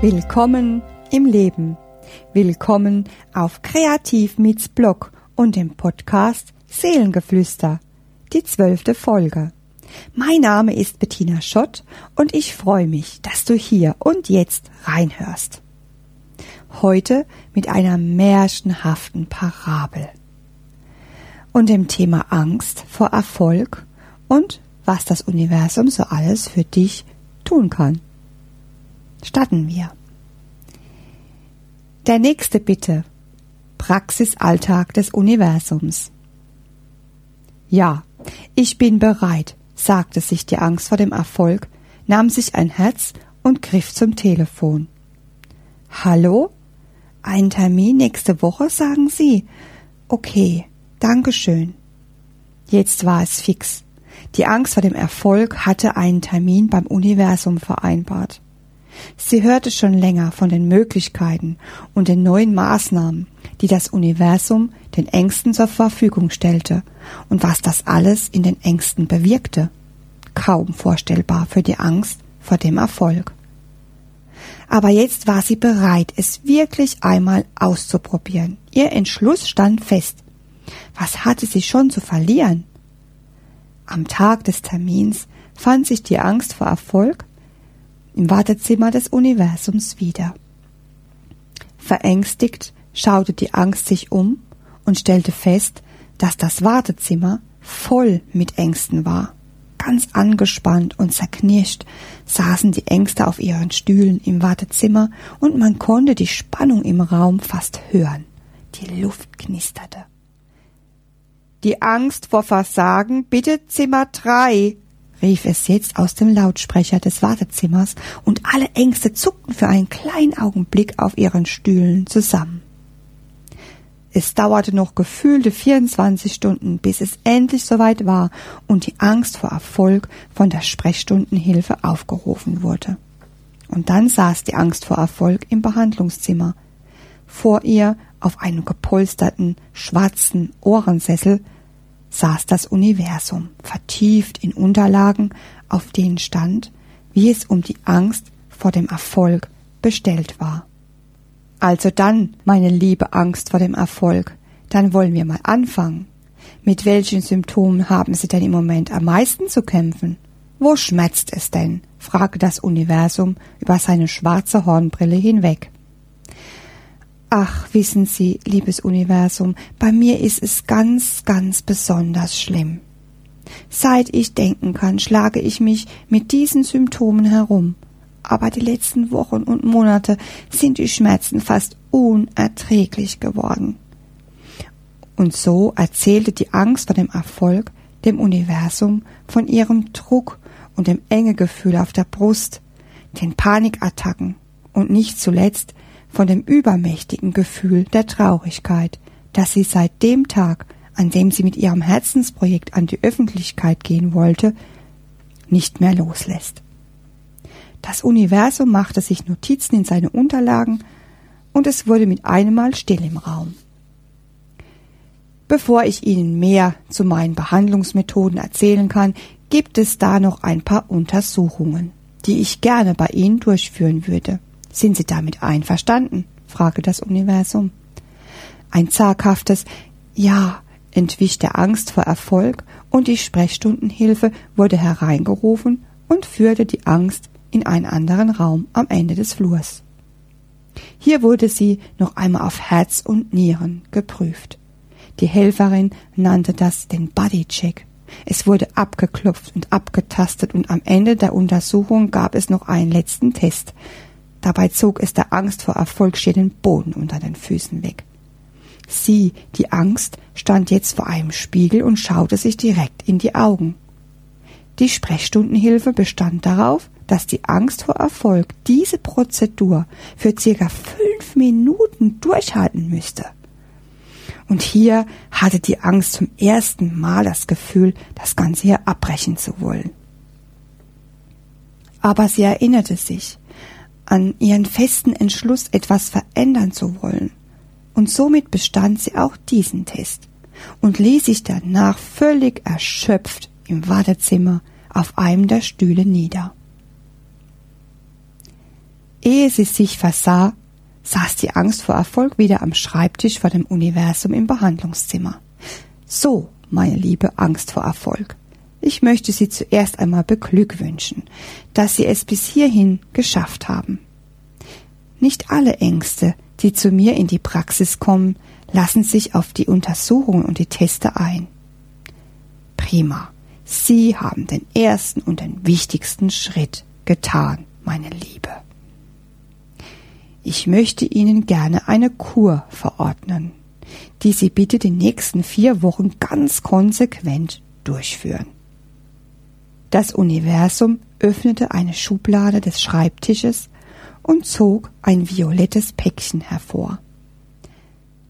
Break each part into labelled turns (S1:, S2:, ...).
S1: Willkommen im Leben. Willkommen auf Kreativ Meets Blog und dem Podcast Seelengeflüster, die zwölfte Folge. Mein Name ist Bettina Schott und ich freue mich, dass du hier und jetzt reinhörst. Heute mit einer märchenhaften Parabel und dem Thema Angst vor Erfolg und was das Universum so alles für dich tun kann. Starten wir. Der nächste Bitte. Praxisalltag des Universums. Ja, ich bin bereit, sagte sich die Angst vor dem Erfolg, nahm sich ein Herz und griff zum Telefon. Hallo? Ein Termin nächste Woche, sagen Sie? Okay, Dankeschön. Jetzt war es fix. Die Angst vor dem Erfolg hatte einen Termin beim Universum vereinbart. Sie hörte schon länger von den Möglichkeiten und den neuen Maßnahmen, die das Universum den Ängsten zur Verfügung stellte und was das alles in den Ängsten bewirkte. Kaum vorstellbar für die Angst vor dem Erfolg. Aber jetzt war sie bereit, es wirklich einmal auszuprobieren. Ihr Entschluss stand fest. Was hatte sie schon zu verlieren? Am Tag des Termins fand sich die Angst vor Erfolg im Wartezimmer des Universums wieder. Verängstigt schaute die Angst sich um und stellte fest, dass das Wartezimmer voll mit Ängsten war. Ganz angespannt und zerknirscht saßen die Ängste auf ihren Stühlen im Wartezimmer und man konnte die Spannung im Raum fast hören. Die Luft knisterte. Die Angst vor Versagen, bitte Zimmer drei, rief es jetzt aus dem Lautsprecher des Wartezimmers, und alle Ängste zuckten für einen kleinen Augenblick auf ihren Stühlen zusammen. Es dauerte noch gefühlte 24 Stunden, bis es endlich soweit war und die Angst vor Erfolg von der Sprechstundenhilfe aufgerufen wurde. Und dann saß die Angst vor Erfolg im Behandlungszimmer. Vor ihr auf einem gepolsterten, schwarzen Ohrensessel saß das Universum, vertieft in Unterlagen, auf denen stand, wie es um die Angst vor dem Erfolg bestellt war. Also dann, meine liebe Angst vor dem Erfolg, dann wollen wir mal anfangen. Mit welchen Symptomen haben Sie denn im Moment am meisten zu kämpfen? Wo schmerzt es denn? fragte das Universum über seine schwarze Hornbrille hinweg. Ach, wissen Sie, liebes Universum, bei mir ist es ganz, ganz besonders schlimm. Seit ich denken kann, schlage ich mich mit diesen Symptomen herum. Aber die letzten Wochen und Monate sind die Schmerzen fast unerträglich geworden. Und so erzählte die Angst vor dem Erfolg dem Universum von ihrem Druck und dem enge Gefühl auf der Brust, den Panikattacken und nicht zuletzt von dem übermächtigen Gefühl der Traurigkeit, das sie seit dem Tag, an dem sie mit ihrem Herzensprojekt an die Öffentlichkeit gehen wollte, nicht mehr loslässt. Das Universum machte sich Notizen in seine Unterlagen und es wurde mit einem Mal still im Raum. Bevor ich Ihnen mehr zu meinen Behandlungsmethoden erzählen kann, gibt es da noch ein paar Untersuchungen, die ich gerne bei Ihnen durchführen würde. Sind Sie damit einverstanden? fragte das Universum. Ein zaghaftes Ja entwich der Angst vor Erfolg und die Sprechstundenhilfe wurde hereingerufen und führte die Angst in einen anderen Raum am Ende des Flurs. Hier wurde sie noch einmal auf Herz und Nieren geprüft. Die Helferin nannte das den Bodycheck. Es wurde abgeklopft und abgetastet und am Ende der Untersuchung gab es noch einen letzten Test, Dabei zog es der Angst vor Erfolg schier den Boden unter den Füßen weg. Sie, die Angst, stand jetzt vor einem Spiegel und schaute sich direkt in die Augen. Die Sprechstundenhilfe bestand darauf, dass die Angst vor Erfolg diese Prozedur für circa fünf Minuten durchhalten müsste. Und hier hatte die Angst zum ersten Mal das Gefühl, das Ganze hier abbrechen zu wollen. Aber sie erinnerte sich, an ihren festen Entschluss, etwas verändern zu wollen. Und somit bestand sie auch diesen Test und ließ sich danach völlig erschöpft im Wartezimmer auf einem der Stühle nieder. Ehe sie sich versah, saß die Angst vor Erfolg wieder am Schreibtisch vor dem Universum im Behandlungszimmer. So, meine liebe Angst vor Erfolg. Ich möchte Sie zuerst einmal beglückwünschen, dass Sie es bis hierhin geschafft haben. Nicht alle Ängste, die zu mir in die Praxis kommen, lassen sich auf die Untersuchungen und die Teste ein. Prima. Sie haben den ersten und den wichtigsten Schritt getan, meine Liebe. Ich möchte Ihnen gerne eine Kur verordnen, die Sie bitte die nächsten vier Wochen ganz konsequent durchführen. Das Universum öffnete eine Schublade des Schreibtisches und zog ein violettes Päckchen hervor.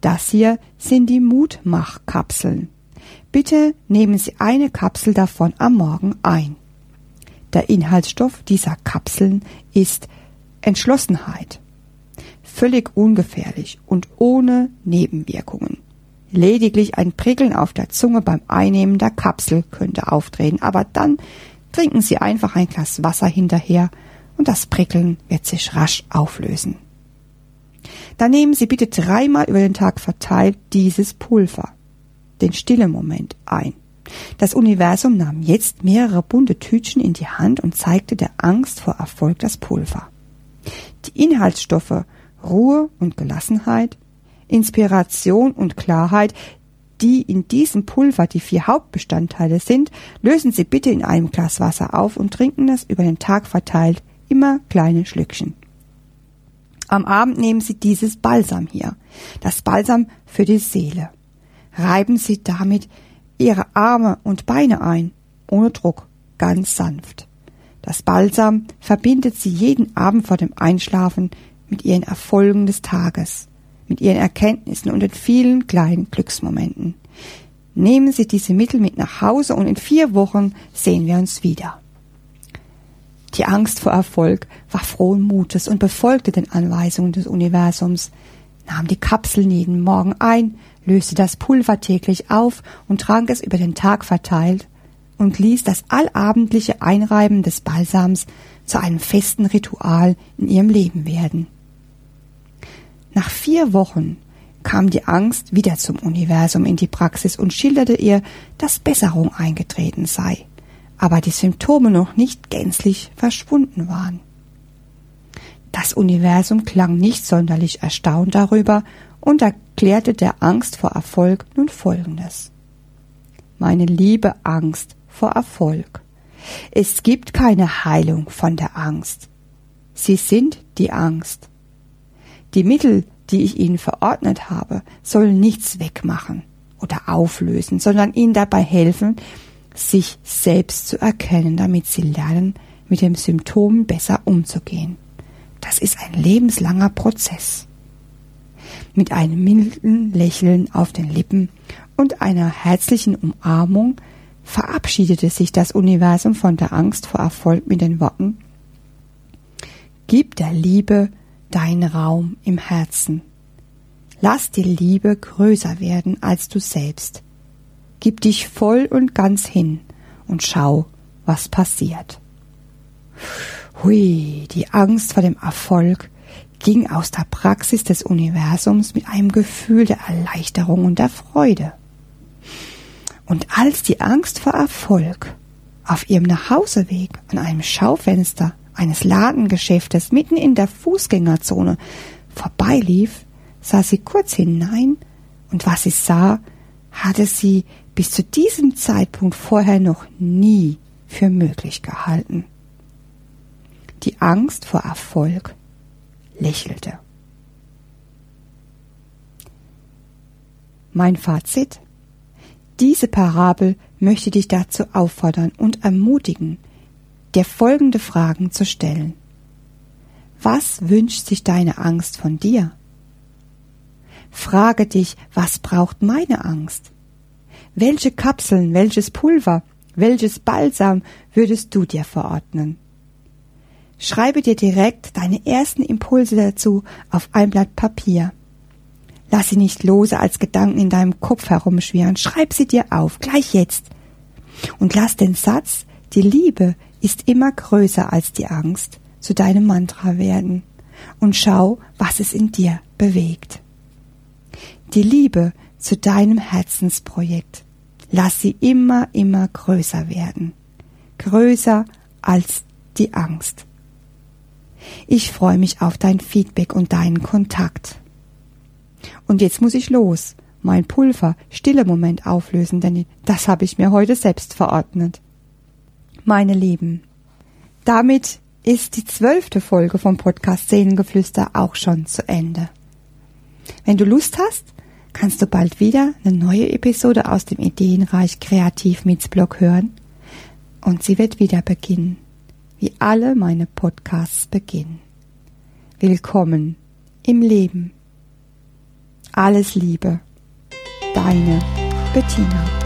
S1: Das hier sind die Mutmachkapseln. Bitte nehmen Sie eine Kapsel davon am Morgen ein. Der Inhaltsstoff dieser Kapseln ist Entschlossenheit. Völlig ungefährlich und ohne Nebenwirkungen. Lediglich ein Prickeln auf der Zunge beim Einnehmen der Kapsel könnte auftreten, aber dann trinken Sie einfach ein Glas Wasser hinterher und das Prickeln wird sich rasch auflösen. Dann nehmen Sie bitte dreimal über den Tag verteilt dieses Pulver, den stillen Moment, ein. Das Universum nahm jetzt mehrere bunte Tütchen in die Hand und zeigte der Angst vor Erfolg das Pulver. Die Inhaltsstoffe Ruhe und Gelassenheit, Inspiration und Klarheit, die in diesem Pulver die vier Hauptbestandteile sind, lösen Sie bitte in einem Glas Wasser auf und trinken das über den Tag verteilt, immer kleine Schlückchen. Am Abend nehmen Sie dieses Balsam hier, das Balsam für die Seele. Reiben Sie damit Ihre Arme und Beine ein, ohne Druck, ganz sanft. Das Balsam verbindet Sie jeden Abend vor dem Einschlafen mit Ihren Erfolgen des Tages mit ihren Erkenntnissen und den vielen kleinen Glücksmomenten. Nehmen Sie diese Mittel mit nach Hause und in vier Wochen sehen wir uns wieder. Die Angst vor Erfolg war frohen Mutes und befolgte den Anweisungen des Universums, nahm die Kapseln jeden Morgen ein, löste das Pulver täglich auf und trank es über den Tag verteilt und ließ das allabendliche Einreiben des Balsams zu einem festen Ritual in ihrem Leben werden. Nach vier Wochen kam die Angst wieder zum Universum in die Praxis und schilderte ihr, dass Besserung eingetreten sei, aber die Symptome noch nicht gänzlich verschwunden waren. Das Universum klang nicht sonderlich erstaunt darüber und erklärte der Angst vor Erfolg nun Folgendes. Meine liebe Angst vor Erfolg. Es gibt keine Heilung von der Angst. Sie sind die Angst. Die Mittel, die ich ihnen verordnet habe, sollen nichts wegmachen oder auflösen, sondern ihnen dabei helfen, sich selbst zu erkennen, damit sie lernen, mit dem Symptom besser umzugehen. Das ist ein lebenslanger Prozess. Mit einem milden Lächeln auf den Lippen und einer herzlichen Umarmung verabschiedete sich das Universum von der Angst vor Erfolg mit den Worten Gib der Liebe dein Raum im Herzen. Lass die Liebe größer werden als du selbst. Gib dich voll und ganz hin und schau, was passiert. Hui, die Angst vor dem Erfolg ging aus der Praxis des Universums mit einem Gefühl der Erleichterung und der Freude. Und als die Angst vor Erfolg auf ihrem Nachhauseweg an einem Schaufenster eines Ladengeschäftes mitten in der Fußgängerzone vorbeilief, sah sie kurz hinein, und was sie sah, hatte sie bis zu diesem Zeitpunkt vorher noch nie für möglich gehalten. Die Angst vor Erfolg lächelte. Mein Fazit? Diese Parabel möchte dich dazu auffordern und ermutigen, dir folgende Fragen zu stellen. Was wünscht sich deine Angst von dir? Frage dich, was braucht meine Angst? Welche Kapseln, welches Pulver, welches Balsam würdest du dir verordnen? Schreibe dir direkt deine ersten Impulse dazu auf ein Blatt Papier. Lass sie nicht lose als Gedanken in deinem Kopf herumschwirren. Schreib sie dir auf, gleich jetzt. Und lass den Satz, die Liebe ist immer größer als die Angst, zu deinem Mantra werden. und schau, was es in dir bewegt. Die Liebe zu deinem Herzensprojekt, lass sie immer, immer größer werden. Größer als die Angst. Ich freue mich auf dein Feedback und deinen Kontakt. Und jetzt muss ich los, mein Pulver stille Moment auflösen, denn das habe ich mir heute selbst verordnet. Meine Lieben, damit ist die zwölfte Folge vom Podcast Seelengeflüster auch schon zu Ende. Wenn du Lust hast, kannst du bald wieder eine neue Episode aus dem Ideenreich Kreativ Blog hören und sie wird wieder beginnen, wie alle meine Podcasts beginnen. Willkommen im Leben. Alles Liebe. Deine Bettina.